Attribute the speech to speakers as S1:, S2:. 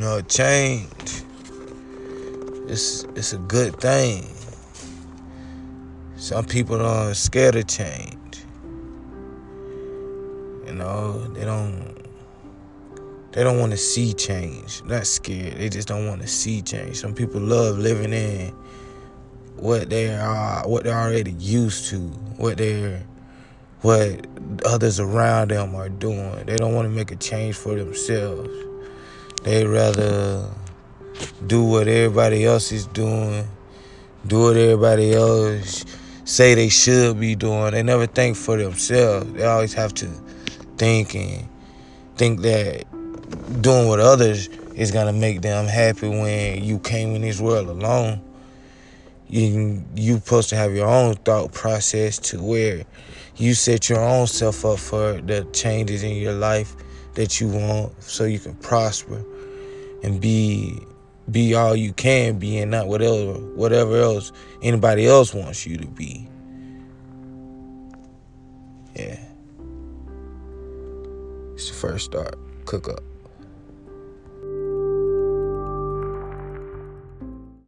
S1: know, change. It's it's a good thing. Some people are scared of change. You know, they don't they don't want to see change. Not scared. They just don't want to see change. Some people love living in what they are what they're already used to, what they're what others around them are doing. They don't want to make a change for themselves. They rather do what everybody else is doing, do what everybody else say they should be doing. They never think for themselves. They always have to think and think that doing what others is gonna make them happy when you came in this world alone. You you supposed to have your own thought process to where you set your own self up for the changes in your life that you want so you can prosper and be be all you can be and not whatever whatever else anybody else wants you to be. Yeah. It's the first start. Cook up.